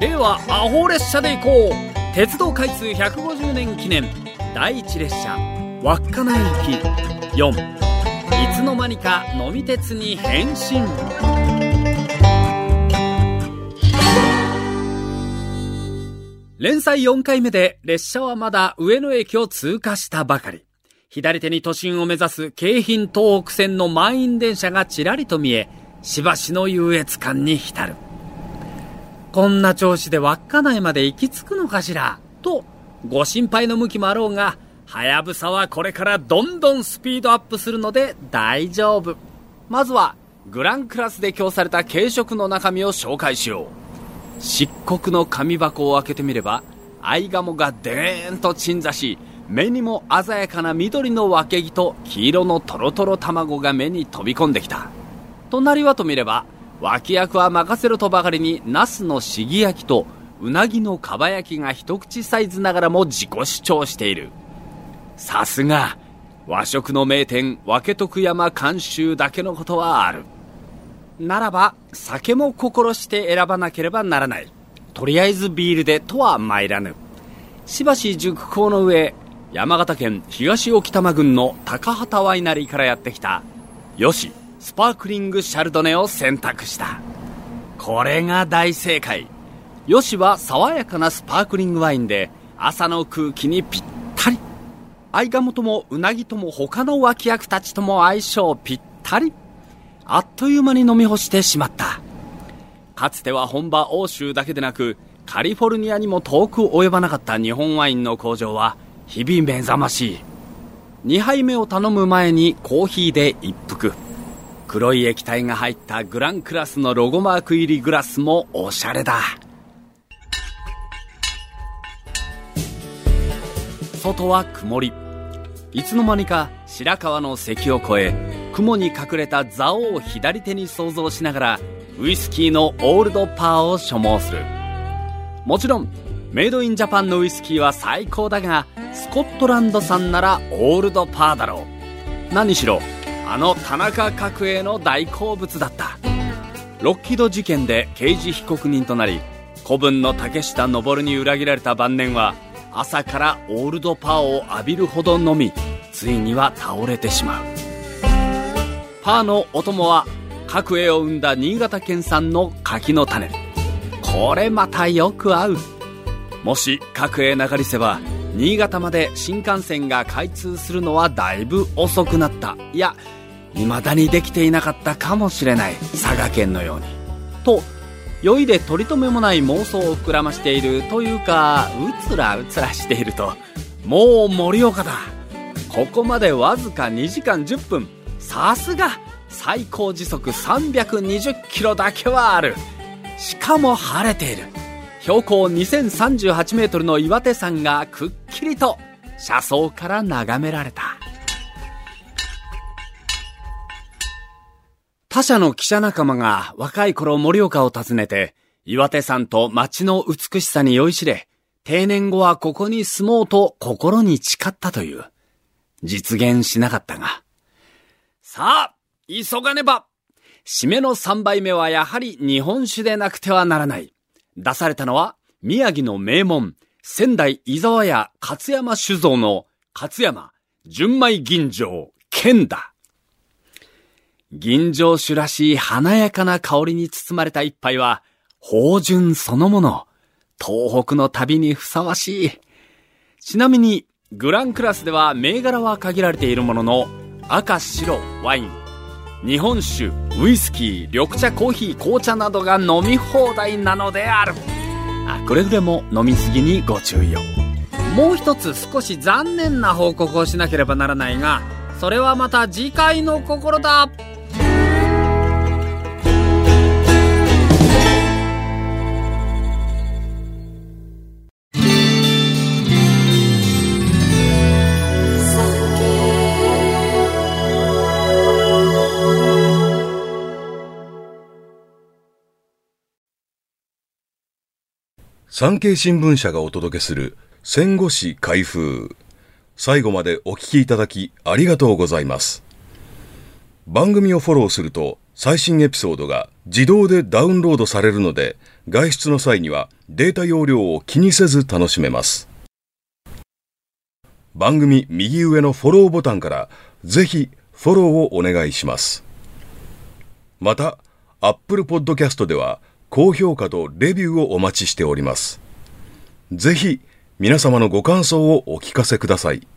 令和アホ列車で行こう。鉄道開通150年記念。第一列車。稚内行き4いつの間にか呑み鉄に変身。連載4回目で列車はまだ上野駅を通過したばかり。左手に都心を目指す京浜東北線の満員電車がちらりと見えしばしの優越感に浸る。こんな調子で稚内まで行き着くのかしら？とご心配の向きもあろうがはやぶさはこれからどんどんスピードアップするので大丈夫。まずはグランクラスで供された軽食の中身を紹介しよう。漆黒の紙箱を開けてみればアイガモがでーんと鎮座し目にも鮮やかな緑の分け木と黄色のトロトロ卵が目に飛び込んできた。隣はと見れば脇役は任せろとばかりにナスのしぎ焼きとうなぎのかば焼きが一口サイズながらも自己主張している。さすが和食の名店分徳山監修だけのことはある。ならば酒も心して選ばなければならない。とりあえずビールでとは参らぬ。しばし熟考の上山形県東沖多摩郡の高畑ワイナリーからやってきたよし。スパークリングシャルドネを選択した。これが大正解。よしは爽やかなスパークリングワインで朝の空気にぴったり。アイガモともウナギとも他の脇役たちとも相性ぴったり。あっという間に飲み干してしまった。かつては本場欧州だけでなくカリフォルニアにも遠く及ばなかった日本ワインの工場は日々目覚ましい。2杯目を頼む前にコーヒーで一服。黒い液体が入ったグランクラスのロゴマーク入りグラスもおしゃれだ。外は曇り。いつの間にか白川の関を越え雲に隠れた座王を左手に想像しながらウイスキーのオールドパーを所望する。もちろんメイドインジャパンのウイスキーは最高だがスコットランド産ならオールドパーだろう。何しろあの田中角栄の大好物だった。ロッキード事件で刑事被告人となり子分の竹下登に裏切られた晩年は朝からオールドパーを浴びるほど飲みついには倒れてしまう。パーのお供は角栄を生んだ新潟県産の柿の種。これまたよく合う。もし角栄流せば新潟まで新幹線が開通するのはだいぶ遅くなった。いや未だにできていなかったかもしれない。佐賀県のように。と酔いで取り留めもない妄想を膨らましている。というかうつらうつらしていると。もう盛岡だ。ここまでわずか2時間10分。さすが最高時速320キロだけはある。しかも晴れている。標高2038メートルの岩手山がくっきりと車窓から眺められた。他社の記者仲間が若い頃盛岡を訪ねて岩手山と街の美しさに酔いしれ定年後はここに住もうと心に誓ったという。実現しなかったが。さあ急がねば。締めの3杯目はやはり日本酒でなくてはならない。出されたのは、宮城の名門、仙台伊沢屋勝山酒造の勝山純米吟醸剣だ。吟醸酒らしい華やかな香りに包まれた一杯は、芳醇そのもの。東北の旅にふさわしい。ちなみに、グランクラスでは銘柄は限られているものの、赤、白、ワイン、日本酒ウイスキー緑茶コーヒー紅茶などが飲み放題なのである。あくれぐれも飲みすぎにご注意を。もう一つ少し残念な報告をしなければならないがそれはまた次回の心だ。産経新聞社がお届けする戦後史開封。最後までお聞きいただきありがとうございます。番組をフォローすると最新エピソードが自動でダウンロードされるので外出の際にはデータ容量を気にせず楽しめます番組右上のフォローボタンからぜひフォローをお願いしますまた Apple Podcast では高評価とレビューをお待ちしております。ぜひ皆様のご感想をお聞かせください。